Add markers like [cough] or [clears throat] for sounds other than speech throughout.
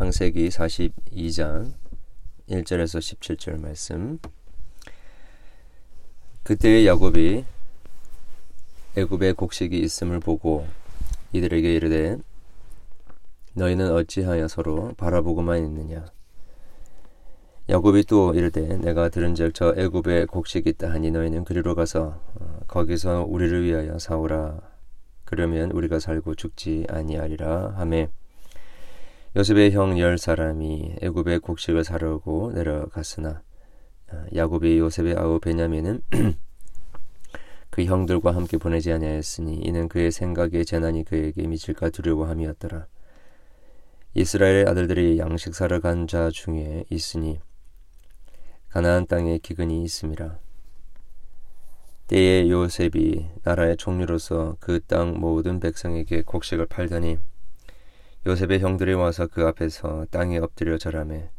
창세기 42장 1절에서 17절 말씀. 그때의 야곱이 애굽에 곡식이 있음을 보고 이들에게 이르되 너희는 어찌하여 서로 바라보고만 있느냐? 야곱이 또 이르되 내가 들은즉 저 애굽에 곡식이 있다 하니 너희는 그리로 가서 어, 거기서 우리를 위하여 사오라. 그러면 우리가 살고 죽지 아니하리라 하매 요셉의 형 열 사람이 애굽에 곡식을 사려고 내려갔으나 어, 야곱이 요셉의 아우 베냐민은 [clears throat] 그 형들과 함께 보내지 아니하였으니 이는 그의 생각에 재난이 그에게 미칠까 두려워함이었더라. 이스라엘의 아들들이 양식 사러 간 자 중에 있으니 가나안 땅에 기근이 있음이라. 때에 요셉이 나라의 총리로서 그 땅 모든 백성에게 곡식을 팔더니 요셉의 형들이 와서 그 앞에서 땅에 엎드려 절하매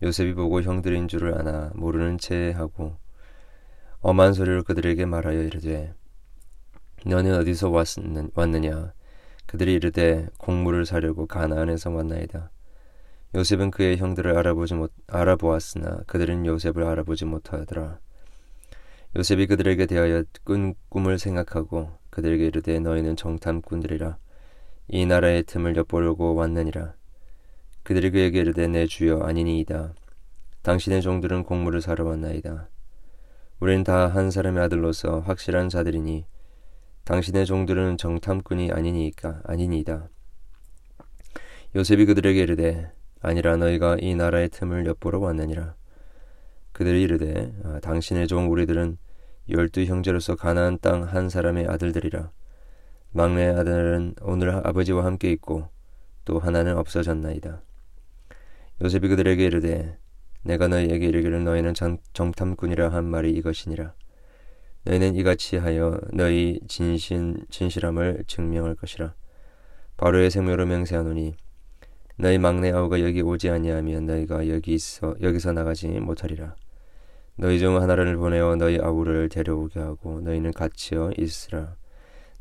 요셉이 보고 형들인 줄을 아나 모르는 채 하고 엄한 소리를 그들에게 말하여 이르되 너는 어디서 왔느냐? 그들이 이르되 곡물을 사려고 가나안에서 왔나이다. 요셉은 그의 형들을 알아보지 못 알아보았으나 그들은 요셉을 알아보지 못하더라. 요셉이 그들에게 대하여 꾼 꿈을 생각하고 그들에게 이르되 너희는 정탐꾼들이라 이 나라의 틈을 엿보려고 왔느니라 그들이 그에게 이르되 내 주여 아니니이다 당신의 종들은 곡물을 사러 왔나이다 우리는 다한 사람의 아들로서 확실한 자들이니 당신의 종들은 정탐꾼이 아니니까 아니니이다. 요셉이 그들에게 이르되 아니라 너희가 이 나라의 틈을 엿보러 왔느니라. 그들이 이르되 아, 당신의 종 우리들은 열두 형제로서 가나안 땅 한 사람의 아들들이라. 막내 아들은 오늘 아버지와 함께 있고 또 하나는 없어졌나이다. 요셉이 그들에게 이르되 내가 너희에게 이르기를 너희는 정 탐꾼이라 한 말이 이것이니라. 너희는 이같이 하여 너희 진신 진실함을 증명할 것이라. 바로의 생명으로 맹세하노니 너희 막내 아우가 여기 오지 아니하면 너희가 여기 있어 여기서 나가지 못하리라. 너희 중 하나를 보내어 너희 아우를 데려오게 하고 너희는 같이어 있으라.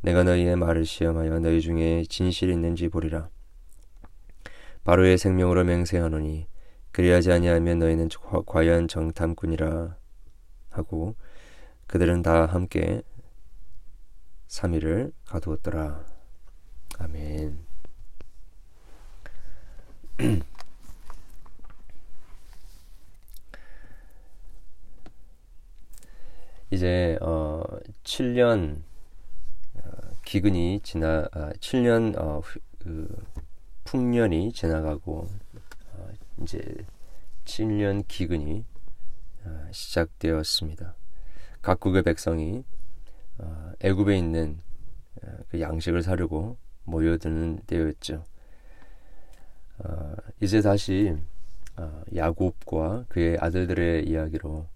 내가 너희의 말을 시험하여 너희 중에 진실이 있는지 보리라. 바로의 생명으로 맹세하노니 그리하지 아니하면 너희는 과연 정탐꾼이라 하고 그들은 다 함께 3일을 가두었더라. 아멘. [clears throat] 이제 어 7년 어, 기근이 지나 아, 7년 어, 그 풍년이 지나가고 이제 7년 기근이 아, 시작되었습니다. 각국의 백성이 아, 애굽에 있는 아, 그 양식을 사려고 모여드는 때였죠. 이제 다시 야곱과 그의 아들들의 이야기로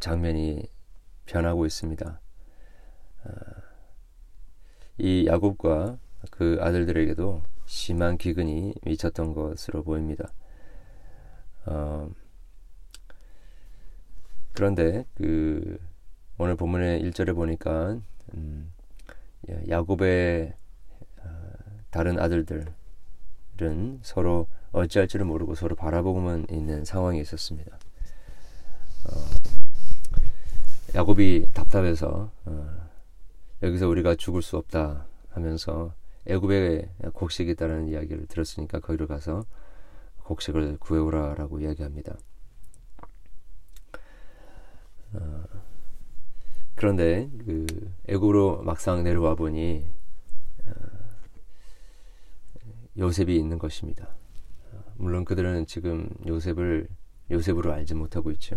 장면이 변하고 있습니다. 이 야곱과 그 아들들에게도 심한 기근이 미쳤던 것으로 보입니다. 어, 그런데 그 오늘 본문의 1절에 보니까 음, 야곱의 어, 다른 아들들은 서로 어찌할지를 모르고 서로 바라보고만 있는 상황이 있었습니다. 어, 야곱이 답답해서 어, 여기서 우리가 죽을 수 없다 하면서 애굽에 곡식이 있다는 이야기를 들었으니까 거기로 가서 곡식을 구해오라라고 이야기합니다. 어, 그런데 그 애굽으로 막상 내려와 보니 어, 요셉이 있는 것입니다. 어, 물론 그들은 지금 요셉을 요셉으로 알지 못하고 있죠.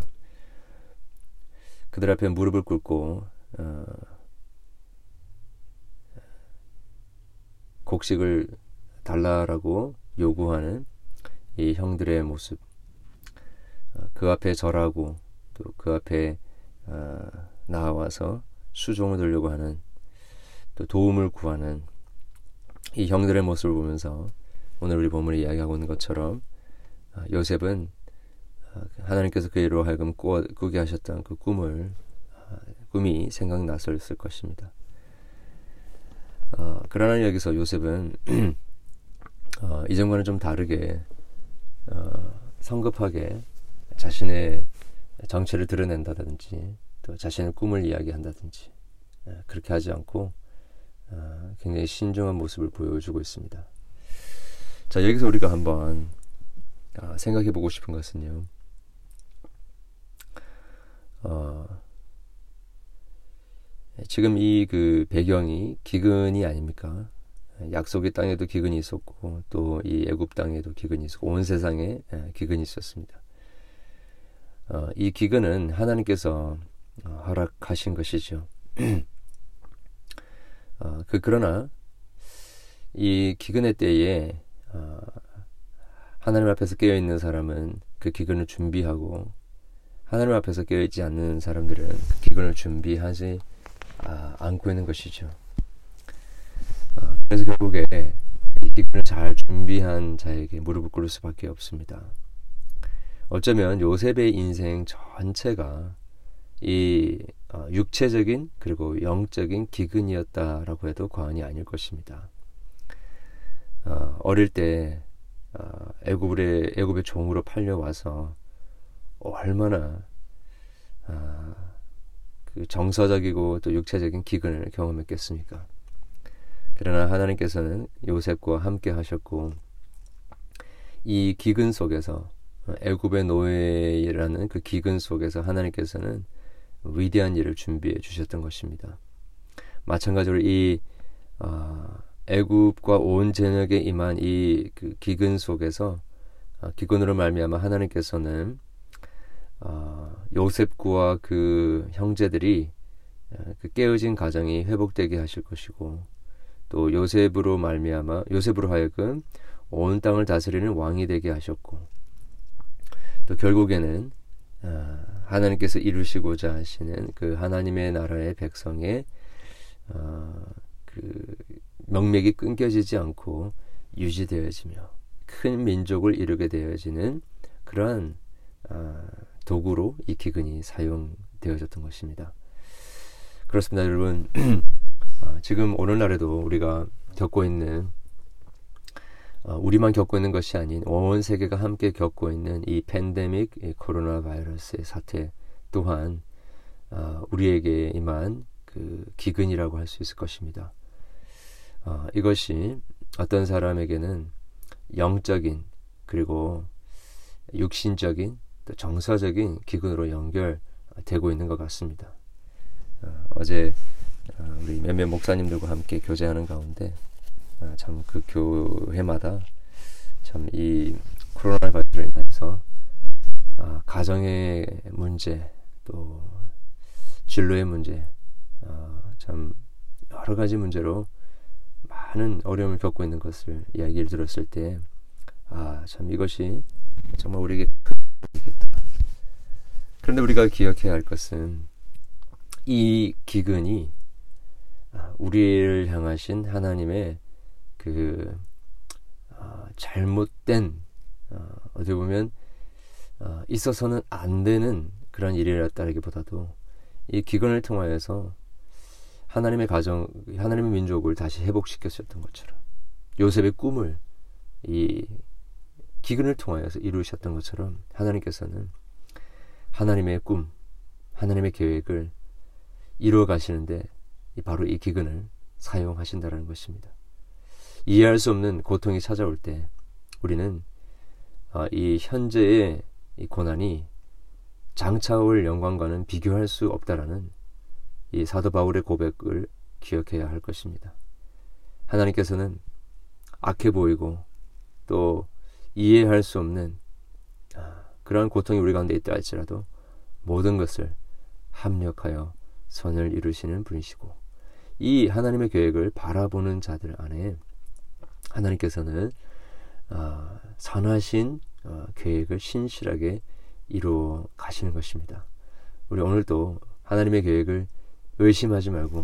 그들 앞에 무릎을 꿇고 어, 곡식을 달라라고 요구하는 이 형들의 모습. 어, 그 앞에 절하고 또 그 앞에 어, 나와서 수종을 들려고 하는 또 도움을 구하는 이 형들의 모습을 보면서 오늘 우리 본문이 이야기하고 있는 것처럼 어, 요셉은 하나님께서 그이로 하여금 꾸게 하셨던 그 꿈을 꿈이 생각났을 것입니다. 어, 그러나 여기서 요셉은 [clears throat] 어, 이전과는 좀 다르게 어, 성급하게 자신의 정체를 드러낸다든지 또 자신의 꿈을 이야기한다든지 예, 그렇게 하지 않고 어, 굉장히 신중한 모습을 보여주고 있습니다. 자 여기서 우리가 한번 어, 생각해 보고 싶은 것은요. 어, 지금 이 그 배경이 기근이 아닙니까? 약속의 땅에도 기근이 있었고 또 이 애굽 땅에도 기근이 있었고 온 세상에 예, 기근이 있었습니다. 어, 이 기근은 하나님께서 어, 허락하신 것이죠. [clears throat] 어, 그 그러나 이 기근의 때에 어, 하나님 앞에서 깨어 있는 사람은 그 기근을 준비하고 하나님 앞에서 깨어 있지 않는 사람들은 그 기근을 준비하지 아, 않고 있는 것이죠. 어, 그래서 결국에 이 기근을 잘 준비한 자에게 무릎을 꿇을 수밖에 없습니다. 어쩌면 요셉의 인생 전체가 이 어, 육체적인 그리고 영적인 기근이었다라고 해도 과언이 아닐 것입니다. 어, 어릴 때 어, 애굽의 애굽의 종으로 팔려와서 얼마나 어, 그 정서적이고 또 육체적인 기근을 경험했겠습니까? 그러나 하나님께서는 요셉과 함께 하셨고 이 기근 속에서 애굽의 노예라는 그 기근 속에서 하나님께서는 위대한 일을 준비해 주셨던 것입니다. 마찬가지로 이 어, 애굽과 온 전역에 임한 이 그 기근 속에서 어, 기근으로 말미암아 하나님께서는 어, 요셉과 그 형제들이 어, 그 깨어진 가정이 회복되게 하실 것이고 또 요셉으로 말미암아 요셉으로 하여금 온 땅을 다스리는 왕이 되게 하셨고 또 결국에는 어, 하나님께서 이루시고자 하시는 그 하나님의 나라의 백성의 어, 그 명맥이 끊겨지지 않고 유지되어지며 큰 민족을 이루게 되어지는 그러한 어, 도구로 이 기근이 사용되어졌던 것입니다. 그렇습니다, 여러분. 어, [clears throat] 지금 오늘날에도 우리가 겪고 있는 어, 우리만 겪고 있는 것이 아닌 온 세계가 함께 겪고 있는 이 팬데믹, 이 코로나 바이러스의 사태 또한 어, 우리에게 임한 그 기근이라고 할 수 있을 것입니다. 어, 이것이 어떤 사람에게는 영적인 그리고 육신적인 또 정서적인 기근으로 연결되고 있는 것 같습니다. 어, 제 어, 우리 몇몇 목사님들과 함께 교제하는 가운데 어, 참그 교회마다 참 이 코로나 바이러스로 인해서 아, 가정의 문제 또 진로의 문제 아, 참 여러 가지 문제로 많은 어려움을 겪고 있는 것을 이야기를 들었을 때 아 참 이것이 정말 우리에게 큰. 그런데 우리가 기억해야 할 것은 이 기근이 아, 우리를 향하신 하나님의 그 어, 잘못된 어, 어떻게 보면 어, 있어서는 안 되는 그런 일이었다기보다도 이 기근을 통하여서 하나님의 가정, 하나님의 민족을 다시 회복시켰었던 것처럼 요셉의 꿈을 이 기근을 통하여서 이루셨던 것처럼 하나님께서는 하나님의 꿈, 하나님의 계획을 이루어 가시는데 바로 이 기근을 사용하신다는 것입니다. 이해할 수 없는 고통이 찾아올 때 우리는 아, 이 현재의 이 고난이 장차올 영광과는 비교할 수 없다라는 이 사도 바울의 고백을 기억해야 할 것입니다. 하나님께서는 악해 보이고 또 이해할 수 없는 아, 그러한 고통이 우리 가운데 있다 할지라도 모든 것을 합력하여 선을 이루시는 분이시고 이 하나님의 계획을 바라보는 자들 안에 하나님께서는 어, 선하신 어, 계획을 신실하게 이루어 가시는 것입니다. 우리 오늘도 하나님의 계획을 의심하지 말고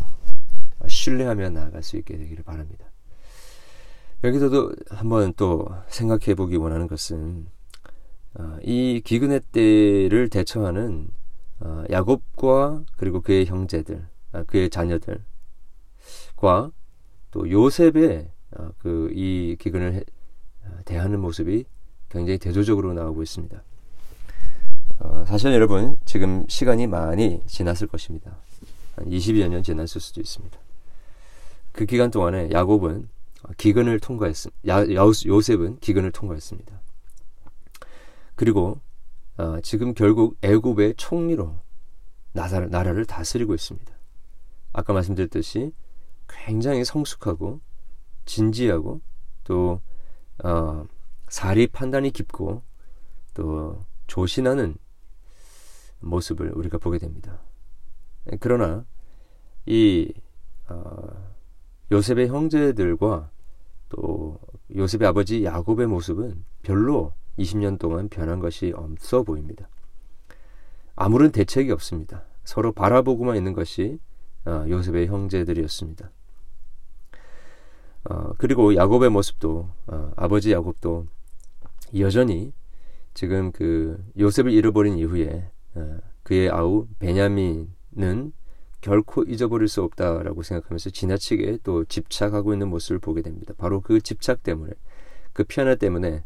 신뢰하며 나아갈 수 있게 되기를 바랍니다. 여기서도 한번 또 생각해 보기 원하는 것은 어, 이 기근의 때를 대처하는 어, 야곱과 그리고 그의 형제들, 아, 그의 자녀들과 또 요셉의 어, 그이 기근을 대하는 모습이 굉장히 대조적으로 나오고 있습니다. 어, 사실 여러분 지금 시간이 많이 지났을 것입니다. 한 20여 년 지났을 수도 있습니다. 그 기간 동안에 야곱은 기근을 통과했습니다. 요셉은 기근을 통과했습니다. 그리고 어, 지금 결국 애굽의 총리로 나라를, 나라를 다스리고 있습니다. 아까 말씀드렸듯이 굉장히 성숙하고 진지하고 또 어, 사리 판단이 깊고 또 조신하는 모습을 우리가 보게 됩니다. 그러나 이 어, 요셉의 형제들과 또 요셉의 아버지 야곱의 모습은 별로 20년 동안 변한 것이 없어 보입니다. 아무런 대책이 없습니다. 서로 바라보고만 있는 것이 어, 요셉의 형제들이었습니다. 어, 그리고 야곱의 모습도 어, 아버지 야곱도 여전히 지금 그 요셉을 잃어버린 이후에 어, 그의 아우 베냐민은 결코 잊어버릴 수 없다라고 생각하면서 지나치게 또 집착하고 있는 모습을 보게 됩니다. 바로 그 집착 때문에 그 피하나 때문에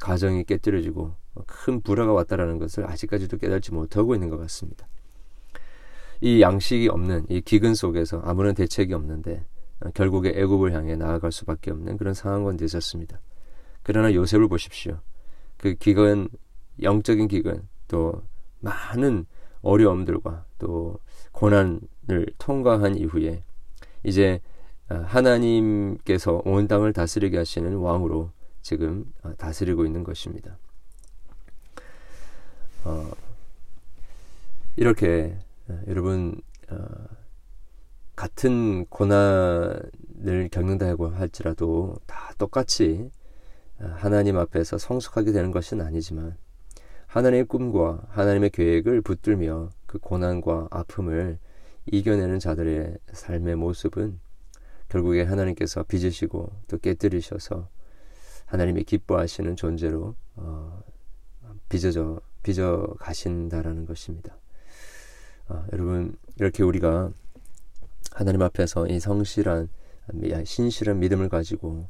가정이 깨뜨려지고 큰 불화가 왔다라는 것을 아직까지도 깨닫지 못하고 있는 것 같습니다. 이 양식이 없는 이 기근 속에서 아무런 대책이 없는데 결국에 애굽을 향해 나아갈 수밖에 없는 그런 상황은 되었습니다. 그러나 요셉을 보십시오. 그 기근, 영적인 기근, 또 많은 어려움들과 또 고난을 통과한 이후에 이제 하나님께서 온 땅을 다스리게 하시는 왕으로 지금 다스리고 있는 것입니다. 어, 이렇게 여러분 어, 같은 고난을 겪는다고 할지라도 다 똑같이 하나님 앞에서 성숙하게 되는 것은 아니지만 하나님의 꿈과 하나님의 계획을 붙들며 그 고난과 아픔을 이겨내는 자들의 삶의 모습은 결국에 하나님께서 빚으시고 또 깨뜨리셔서 하나님이 기뻐하시는 존재로 어, 빚어져 빚어 가신다라는 것입니다. 어, 여러분 이렇게 우리가 하나님 앞에서 이 성실한 신실한 믿음을 가지고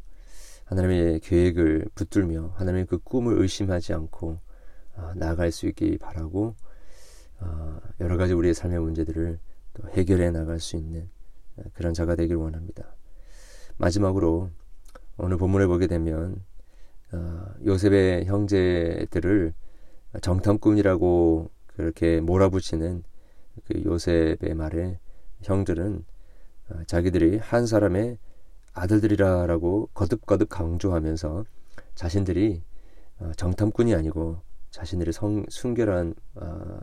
하나님의 계획을 붙들며 하나님의 그 꿈을 의심하지 않고 어, 나아갈 수 있기 바라고 어, 여러 가지 우리의 삶의 문제들을 또 해결해 나갈 수 있는 어, 그런 자가 되길 원합니다. 마지막으로 오늘 본문을 보게 되면 어, 요셉의 형제들을 정탐꾼이라고 그렇게 몰아붙이는 그 요셉의 말에 형들은 어, 자기들이 한 사람의 아들들이라라고 거듭거듭 강조하면서 자신들이 어, 정탐꾼이 아니고 자신들이 성, 순결한 어,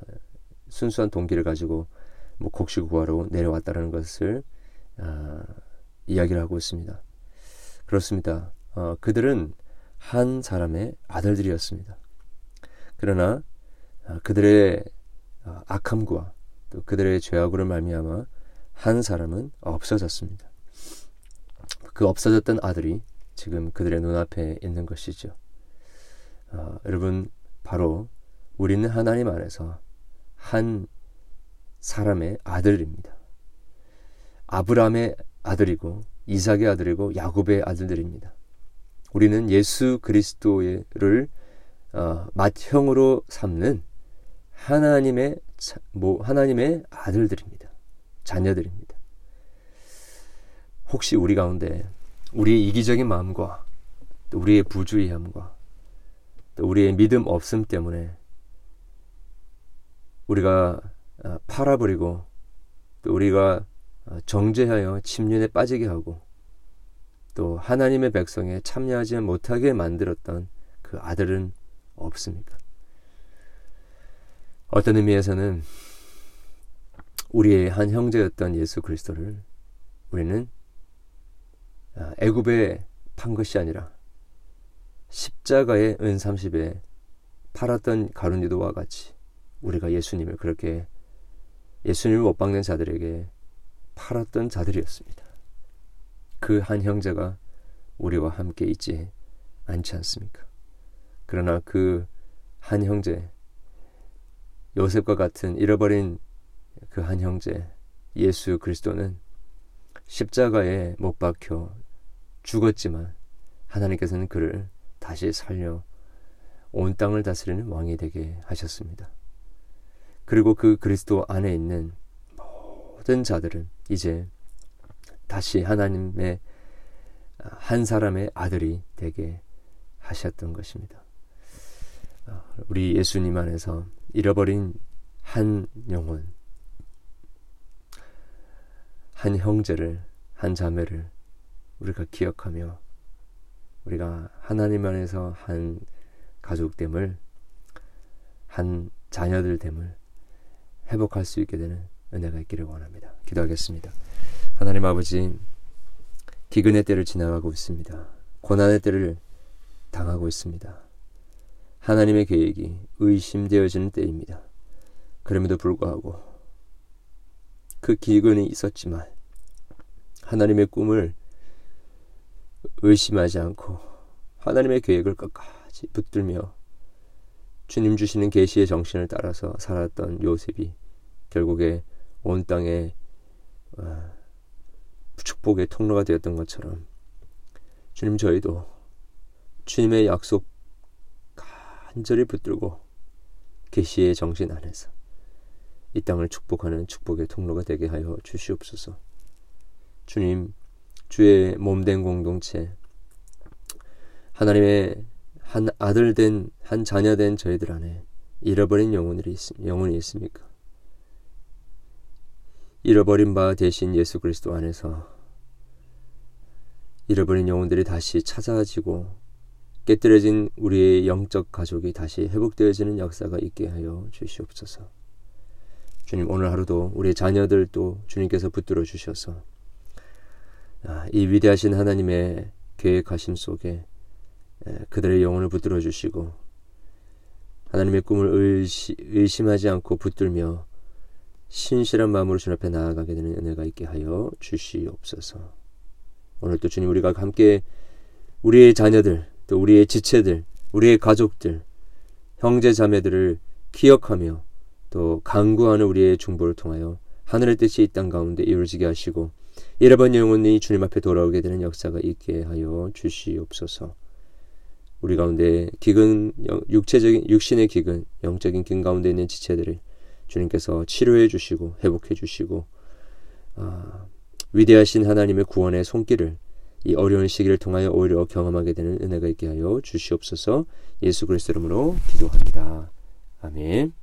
순수한 동기를 가지고 뭐 곡식 구하러 내려왔다는 것을 어, 이야기를 하고 있습니다. 그렇습니다. 어, 그들은 한 사람의 아들들이었습니다. 그러나 어, 그들의 어, 악함과 또 그들의 죄악으로 말미암아 한 사람은 없어졌습니다. 그 없어졌던 아들이 지금 그들의 눈앞에 있는 것이죠. 어, 여러분 바로 우리는 하나님 안에서 한 사람의 아들입니다. 아브라함의 아들이고 이삭의 아들이고 야곱의 아들들입니다. 우리는 예수 그리스도를 어, 맏형으로 삼는 하나님의 뭐 하나님의 아들들입니다. 자녀들입니다. 혹시 우리 가운데 우리의 이기적인 마음과 또 우리의 부주의함과 또 우리의 믿음 없음 때문에 우리가 아, 팔아버리고 또 우리가 아, 정죄하여 침륜에 빠지게 하고 또 하나님의 백성에 참여하지 못하게 만들었던 그 아들은 없습니까? 어떤 의미에서는 우리의 한 형제였던 예수 그리스도를 우리는 아, 애굽에 판 것이 아니라 십자가의 은 30에 팔았던 가룟유도와 같이 우리가 예수님을 그렇게 예수님을 못 박는 자들에게 팔았던 자들이었습니다. 그 한 형제가 우리와 함께 있지 않지 않습니까? 그러나 그 한 형제, 요셉과 같은 잃어버린 그 한 형제 예수 그리스도는 십자가에 못 박혀 죽었지만 하나님께서는 그를 다시 살려 온 땅을 다스리는 왕이 되게 하셨습니다. 그리고 그 그리스도 안에 있는 모든 자들은 이제 다시 하나님의 한 사람의 아들이 되게 하셨던 것입니다. 우리 예수님 안에서 잃어버린 한 영혼, 한 형제를, 한 자매를 우리가 기억하며 우리가 하나님 안에서 한 가족됨을, 한 자녀들됨을 회복할 수 있게 되는 은혜가 있기를 원합니다. 기도하겠습니다. 하나님 아버지, 기근의 때를 지나가고 있습니다. 고난의 때를 당하고 있습니다. 하나님의 계획이 의심되어지는 때입니다. 그럼에도 불구하고 그 기근이 있었지만 하나님의 꿈을 의심하지 않고 하나님의 계획을 끝까지 붙들며 주님 주시는 계시의 정신을 따라서 살았던 요셉이 결국에 온 땅에 어, 축복의 통로가 되었던 것처럼 주님 저희도 주님의 약속 간절히 붙들고 계시의 정신 안에서 이 땅을 축복하는 축복의 통로가 되게 하여 주시옵소서. 주님, 주의 몸된 공동체, 하나님의 한 아들 된, 한 자녀 된 저희들 안에 잃어버린 영혼이, 있, 영혼이 있습니까? 잃어버린 바 대신 예수 그리스도 안에서 잃어버린 영혼들이 다시 찾아지고 깨뜨려진 우리의 영적 가족이 다시 회복되어지는 역사가 있게 하여 주시옵소서. 주님 오늘 하루도 우리 자녀들도 주님께서 붙들어 주셔서 아, 이 위대하신 하나님의 계획하심 속에 그들의 영혼을 붙들어 주시고 하나님의 꿈을 의심하지 않고 붙들며 신실한 마음으로 주님 앞에 나아가게 되는 은혜가 있게 하여 주시옵소서. 오늘 또 주님 우리가 함께 우리의 자녀들, 또 우리의 지체들, 우리의 가족들, 형제 자매들을 기억하며 또 강구하는 우리의 중보를 통하여 하늘의 뜻이 이 땅 가운데 이루어지게 하시고 잃어버린 영혼이 주님 앞에 돌아오게 되는 역사가 있게 하여 주시옵소서. 우리 가운데 기근 육체적인 육신의 기근 영적인 긴 가운데 있는 지체들을 주님께서 치료해 주시고 회복해 주시고 아, 위대하신 하나님의 구원의 손길을 이 어려운 시기를 통하여 오히려 경험하게 되는 은혜가 있게 하여 주시옵소서 예수 그리스도 이름으로 기도합니다. 아멘.